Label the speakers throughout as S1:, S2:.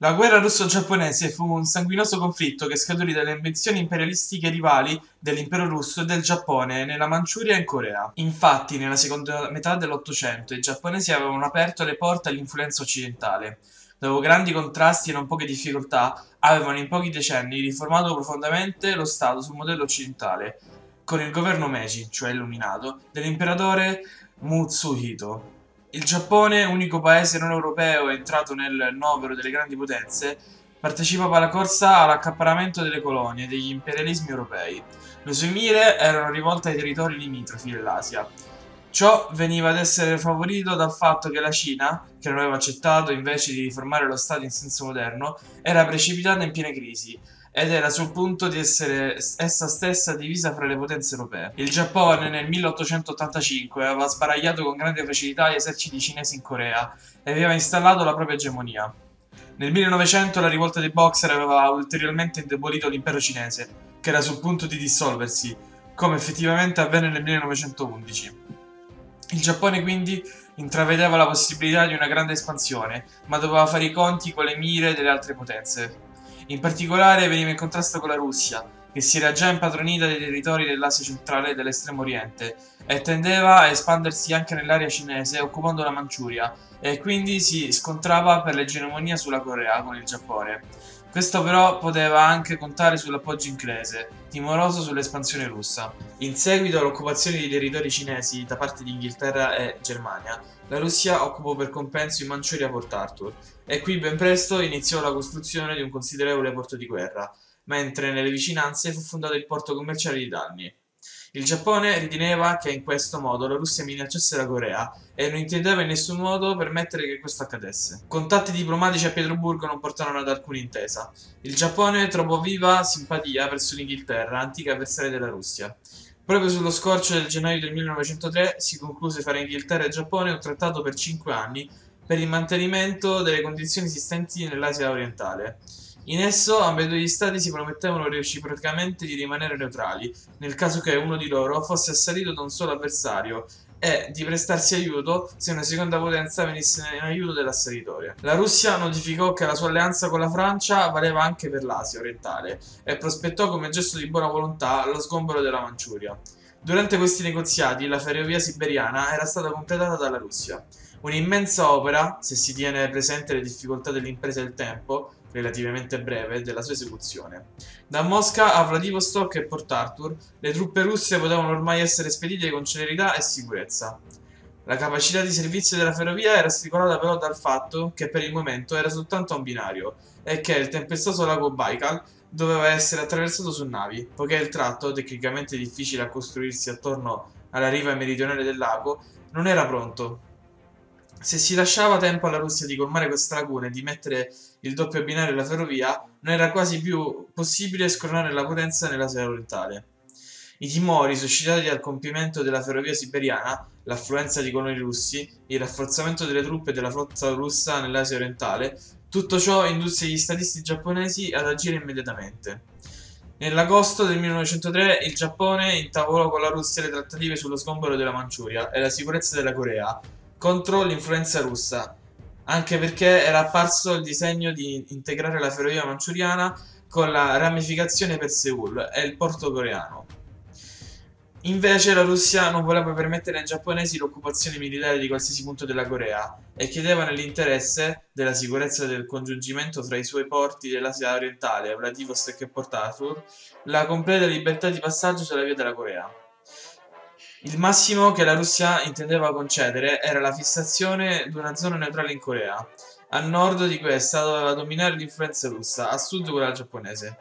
S1: La guerra russo-giapponese fu un sanguinoso conflitto che scaturì dalle ambizioni imperialistiche rivali dell'Impero russo e del Giappone nella Manciuria e in Corea. Infatti, nella seconda metà dell'Ottocento, i giapponesi avevano aperto le porte all'influenza occidentale. Dopo grandi contrasti e non poche difficoltà, avevano in pochi decenni riformato profondamente lo Stato sul modello occidentale, con il governo Meiji, cioè illuminato, dell'imperatore Mutsuhito. Il Giappone, unico paese non europeo entrato nel novero delle grandi potenze, partecipava alla corsa all'accaparramento delle colonie degli imperialismi europei. Le sue mire erano rivolte ai territori limitrofi dell'Asia. Ciò veniva ad essere favorito dal fatto che la Cina, che non aveva accettato invece di riformare lo Stato in senso moderno, era precipitata in piena crisi ed era sul punto di essere essa stessa divisa fra le potenze europee. Il Giappone nel 1885 aveva sbaragliato con grande facilità gli eserciti cinesi in Corea e aveva installato la propria egemonia. Nel 1900 la rivolta dei Boxer aveva ulteriormente indebolito l'impero cinese, che era sul punto di dissolversi, come effettivamente avvenne nel 1911. Il Giappone quindi intravedeva la possibilità di una grande espansione, ma doveva fare i conti con le mire delle altre potenze. In particolare veniva in contrasto con la Russia, che si era già impadronita dei territori dell'Asia centrale e dell'estremo oriente e tendeva a espandersi anche nell'area cinese occupando la Manciuria e quindi si scontrava per l'egemonia sulla Corea con il Giappone. Questo però poteva anche contare sull'appoggio inglese, timoroso sull'espansione russa. In seguito all'occupazione dei territori cinesi da parte di Inghilterra e Germania, la Russia occupò per compenso in Manciuria Port Arthur e qui ben presto iniziò la costruzione di un considerevole porto di guerra, mentre nelle vicinanze fu fondato il porto commerciale di Danny. Il Giappone riteneva che in questo modo la Russia minacciasse la Corea e non intendeva in nessun modo permettere che questo accadesse. Contatti diplomatici a Pietroburgo non portarono ad alcuna intesa. Il Giappone trovò viva simpatia verso l'Inghilterra, antica avversaria della Russia. Proprio sullo scorcio del gennaio del 1903 si concluse fra Inghilterra e Giappone un trattato per cinque anni per il mantenimento delle condizioni esistenti nell'Asia orientale. In esso ambedue gli stati si promettevano reciprocamente di rimanere neutrali, nel caso che uno di loro fosse assalito da un solo avversario, e di prestarsi aiuto se una seconda potenza venisse in aiuto dell'assalitore. La Russia notificò che la sua alleanza con la Francia valeva anche per l'Asia orientale e prospettò come gesto di buona volontà lo sgombero della Manciuria. Durante questi negoziati la ferrovia siberiana era stata completata dalla Russia. Un'immensa opera, se si tiene presente le difficoltà dell'impresa e il tempo, relativamente breve, della sua esecuzione. Da Mosca a Vladivostok e Port Arthur, le truppe russe potevano ormai essere spedite con celerità e sicurezza. La capacità di servizio della ferrovia era ostacolata però dal fatto che per il momento era soltanto un binario e che il tempestoso lago Baikal doveva essere attraversato su navi, poiché il tratto, tecnicamente difficile a costruirsi attorno alla riva meridionale del lago, non era pronto se si lasciava tempo alla Russia di colmare questa lacuna e di mettere il doppio binario alla ferrovia, non era quasi più possibile scronare la potenza nell'Asia orientale. I timori suscitati dal compimento della ferrovia siberiana, l'affluenza di coloni russi, il rafforzamento delle truppe della flotta russa nell'Asia orientale, tutto ciò indusse gli statisti giapponesi ad agire immediatamente. Nell'agosto del 1903 il Giappone intavolò con la Russia le trattative sullo sgombero della Manciuria e la sicurezza della Corea, contro l'influenza russa, anche perché era apparso il disegno di integrare la ferrovia manciuriana con la ramificazione per Seoul e il porto coreano. Invece la Russia non voleva permettere ai giapponesi l'occupazione militare di qualsiasi punto della Corea e chiedeva nell'interesse della sicurezza del congiungimento fra i suoi porti dell'Asia orientale, Vladivostok e Port Arthur, la completa libertà di passaggio sulla via della Corea. Il massimo che la Russia intendeva concedere era la fissazione di una zona neutrale in Corea. A nord di questa doveva dominare l'influenza russa, a sud quella giapponese.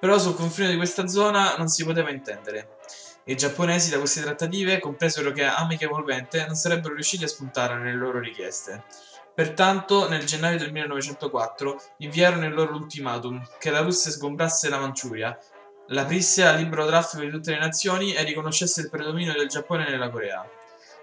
S1: Però sul confine di questa zona non si poteva intendere. I giapponesi da queste trattative compresero che amichevolmente non sarebbero riusciti a spuntare nelle loro richieste. Pertanto, nel gennaio del 1904 inviarono il loro ultimatum che la Russia sgombrasse la Manciuria l'aprisse al libero traffico di tutte le nazioni e riconoscesse il predominio del Giappone nella Corea.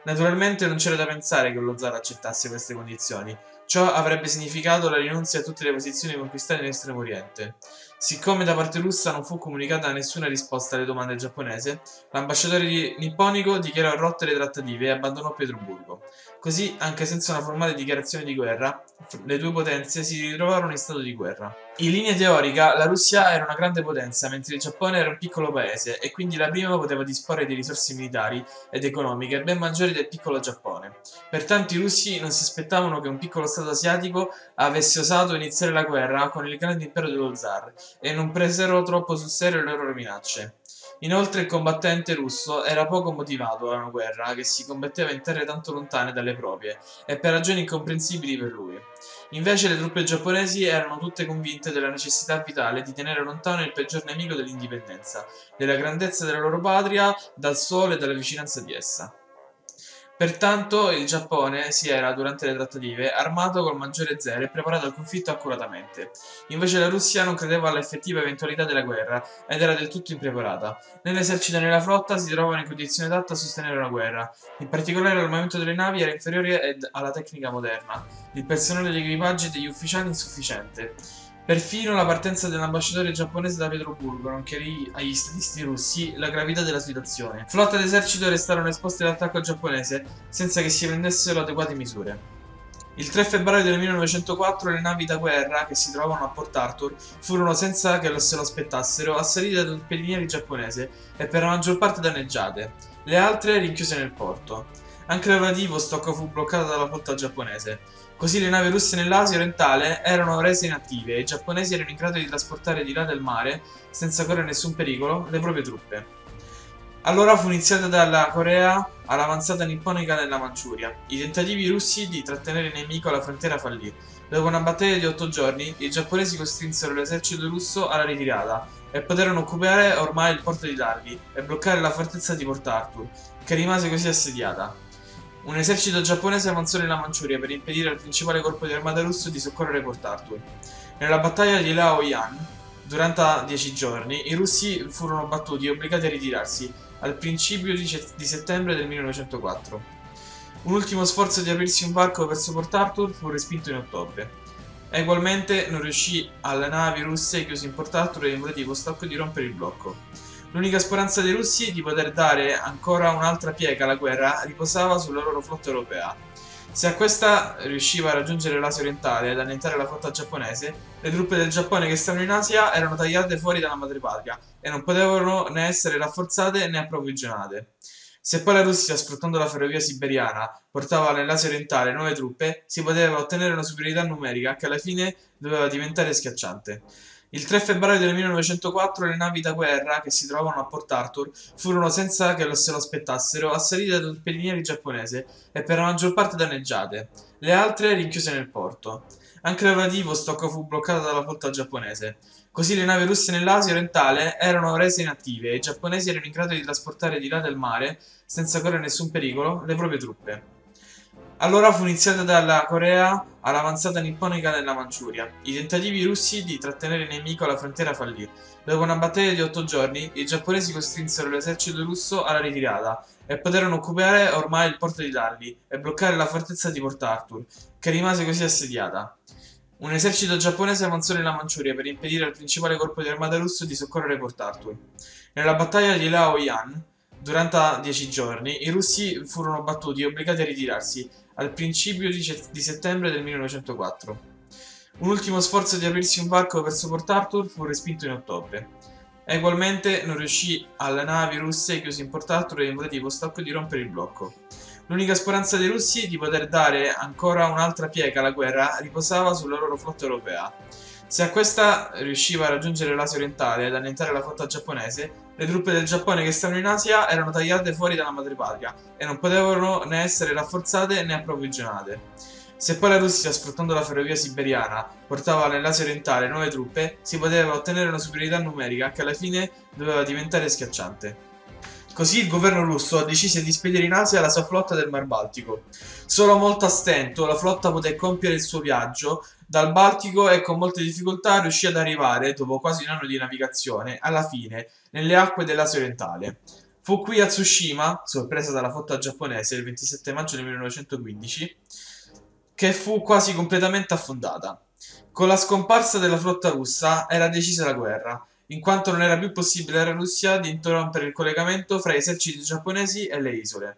S1: Naturalmente non c'era da pensare che lo zar accettasse queste condizioni. Ciò avrebbe significato la rinuncia a tutte le posizioni conquistate in Estremo Oriente. Siccome da parte russa non fu comunicata nessuna risposta alle domande giapponese, l'ambasciatore nipponico dichiarò rotte le trattative e abbandonò Pietroburgo. Così, anche senza una formale dichiarazione di guerra, le due potenze si ritrovarono in stato di guerra. In linea teorica, la Russia era una grande potenza, mentre il Giappone era un piccolo paese, e quindi la prima poteva disporre di risorse militari ed economiche ben maggiori del piccolo Giappone. Pertanto i russi non si aspettavano che un piccolo stato asiatico avesse osato iniziare la guerra con il grande impero dello zar, e non presero troppo sul serio le loro minacce. Inoltre il combattente russo era poco motivato a una guerra che si combatteva in terre tanto lontane dalle proprie e per ragioni incomprensibili per lui. Invece le truppe giapponesi erano tutte convinte della necessità vitale di tenere lontano il peggior nemico dell'indipendenza, della grandezza della loro patria, dal sole e dalla vicinanza di essa. Pertanto il Giappone si era, durante le trattative, armato col maggiore zelo e preparato al conflitto accuratamente. Invece la Russia non credeva all'effettiva eventualità della guerra ed era del tutto impreparata. Né l'esercito né la flotta si trovavano in condizione adatta a sostenere una guerra. In particolare l'armamento delle navi era inferiore alla tecnica moderna, il personale degli equipaggi e degli ufficiali insufficiente. Perfino la partenza dell'ambasciatore giapponese da Pietroburgo non chiarì agli statisti russi la gravità della situazione. Flotta ed esercito restarono esposti all'attacco giapponese senza che si prendessero adeguate misure. Il 3 febbraio del 1904 le navi da guerra che si trovavano a Port Arthur furono senza che se lo aspettassero assalite da torpedinieri giapponesi e per la maggior parte danneggiate, le altre rinchiuse nel porto. Anche la Vladivostok fu bloccata dalla flotta giapponese. Così le navi russe nell'Asia orientale erano rese inattive e i giapponesi erano in grado di trasportare di là del mare, senza correre nessun pericolo, le proprie truppe. Allora fu iniziata dalla Corea all'avanzata nipponica nella Manciuria. I tentativi russi di trattenere il nemico alla frontiera fallì. Dopo una battaglia di otto giorni, i giapponesi costrinsero l'esercito russo alla ritirata e poterono occupare ormai il porto di Darby e bloccare la fortezza di Port Arthur, che rimase così assediata. Un esercito giapponese avanzò nella Manciuria per impedire al principale corpo di armata russo di soccorrere Port Arthur. Nella battaglia di Laoyan, durante dieci giorni, i russi furono battuti e obbligati a ritirarsi al principio di settembre del 1904. Un ultimo sforzo di aprirsi un varco verso Port Arthur fu respinto in ottobre. Egualmente non riuscì alle navi russe chiuse in Port Arthur e invadì Vostok di rompere il blocco. L'unica speranza dei russi di poter dare ancora un'altra piega alla guerra riposava sulla loro flotta europea. Se a questa riusciva a raggiungere l'Asia orientale ed annientare la flotta giapponese, le truppe del Giappone che stavano in Asia erano tagliate fuori dalla madrepatria e non potevano né essere rafforzate né approvvigionate. Se poi la Russia, sfruttando la ferrovia siberiana, portava nell'Asia orientale nuove truppe, si poteva ottenere una superiorità numerica che alla fine doveva diventare schiacciante. Il 3 febbraio del 1904 le navi da guerra che si trovavano a Port Arthur furono senza che se lo aspettassero assalite da torpedinieri giapponesi e per la maggior parte danneggiate, le altre rinchiuse nel porto. Anche la Vladivostok fu bloccata dalla flotta giapponese. Così le navi russe nell'Asia orientale erano rese inattive e i giapponesi erano in grado di trasportare di là del mare, senza correre nessun pericolo, le proprie truppe. Allora fu iniziata dalla Corea all'avanzata nipponica nella Manciuria. I tentativi russi di trattenere il nemico alla frontiera fallì. Dopo una battaglia di otto giorni, i giapponesi costrinsero l'esercito russo alla ritirata e poterono occupare ormai il porto di Darby e bloccare la fortezza di Port Arthur, che rimase così assediata. Un esercito giapponese avanzò nella Manciuria per impedire al principale corpo di armata russo di soccorrere Port Arthur. Nella battaglia di Laoyan, durante dieci giorni, i russi furono battuti e obbligati a ritirarsi al principio di, settembre del 1904. Un ultimo sforzo di aprirsi un varco verso Port Arthur fu respinto in ottobre. Egualmente non riuscì alle navi russe chiuse in Port Arthur e invadì Vostok di rompere il blocco. L'unica speranza dei russi di poter dare ancora un'altra piega alla guerra riposava sulla loro flotta europea. Se a questa riusciva a raggiungere l'Asia orientale ed annientare la flotta giapponese, le truppe del Giappone che stavano in Asia erano tagliate fuori dalla madrepatria e non potevano né essere rafforzate né approvvigionate. Se poi la Russia, sfruttando la ferrovia siberiana, portava nell'Asia orientale nuove truppe, si poteva ottenere una superiorità numerica che alla fine doveva diventare schiacciante. Così il governo russo decise di spedire in Asia la sua flotta del Mar Baltico. Solo molto a stento la flotta poté compiere il suo viaggio dal Baltico e con molte difficoltà riuscì ad arrivare, dopo quasi un anno di navigazione, alla fine nelle acque dell'Asia orientale. Fu qui a Tsushima, sorpresa dalla flotta giapponese il 27 maggio del 1915, che fu quasi completamente affondata. Con la scomparsa della flotta russa era decisa la guerra, in quanto non era più possibile alla Russia di interrompere il collegamento fra gli eserciti giapponesi e le isole.